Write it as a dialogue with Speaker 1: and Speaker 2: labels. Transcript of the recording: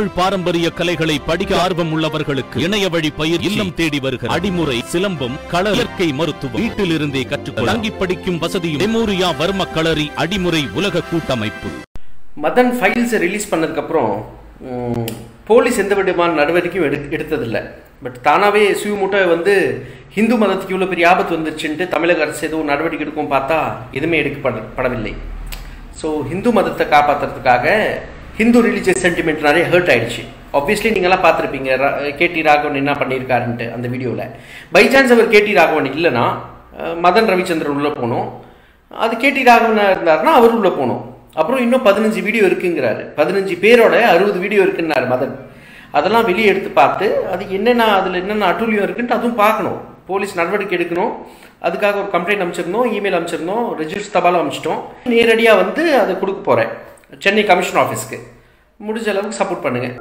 Speaker 1: தமிழ் பாரம்பரிய கலைகளை படிக்க ஆர்வம் உள்ளவர்களுக்கு இணைய வழி பயிர் இல்லம் தேடி வருகிற அடிமுறை சிலம்பம் கள இயற்கை மருத்துவம். வீட்டில் இருந்தே கற்றுக்கொள்ள தங்கி படிக்கும் வசதியும் மெமோரியா வர்ம களரி அடிமுறை உலக கூட்டமைப்பு.
Speaker 2: மதன் ஃபைல்ஸ் ரிலீஸ் பண்ணதுக்கப்புறம் ம், போலீஸ் எந்த விதமான நடவடிக்கையும் எடு எடுத்ததில்லை. பட் தானாகவே சுயமுட்டை வந்து ஹிந்து மதத்துக்கு இவ்வளோ பெரிய ஆபத்து வந்துருச்சுன்ட்டு தமிழக அரசு எதுவும் நடவடிக்கை எடுக்கும் பார்த்தா எதுவுமே எடுக்கப்பட படவில்லை. ஸோ ஹிந்து மதத்தை காப்பாற்றுறதுக்காக ஹிந்து ரிலீஜியஸ் சென்டிமெண்ட் நிறைய ஹர்ட் ஆயிடுச்சு. ஆப்வியஸ்லி நீங்களாம் பார்த்துருப்பீங்க கேடி ராகவன் என்ன பண்ணியிருக்காருன்ட்டு அந்த வீடியோவில் பை சான்ஸ் அவர் கேடி ராகவன் இல்லைன்னா மதன் ரவிச்சந்திரன் உள்ளே போனோம். அது கேடி ராகவனாக இருந்தாருன்னா அவர் உள்ளே போனோம். அப்புறம் இன்னும் பதினஞ்சு வீடியோ இருக்குங்கிறாரு. பதினஞ்சு பேரோட அறுபது வீடியோ இருக்குன்னாரு மதன். அதெல்லாம் வெளியே எடுத்து பார்த்து அது என்னென்ன அதில் என்னென்ன அட்டூழியம் இருக்குன்ட்டு அதுவும் பார்க்கணும். போலீஸ் நடவடிக்கை எடுக்கணும். அதுக்காக ஒரு கம்ப்ளைண்ட் அமைச்சிருந்தோம் இமெயில் அமைச்சிருந்தோம் ரெஜிஸ்டர் தபாலும் அமைச்சிட்டோம் நேரடியாக வந்து அதை கொடுக்க போகிறேன் சென்னை கமிஷன் ஆஃபீஸ்க்கு. முடிஞ்ச அளவுக்கு சப்போர்ட் பண்ணுங்கள்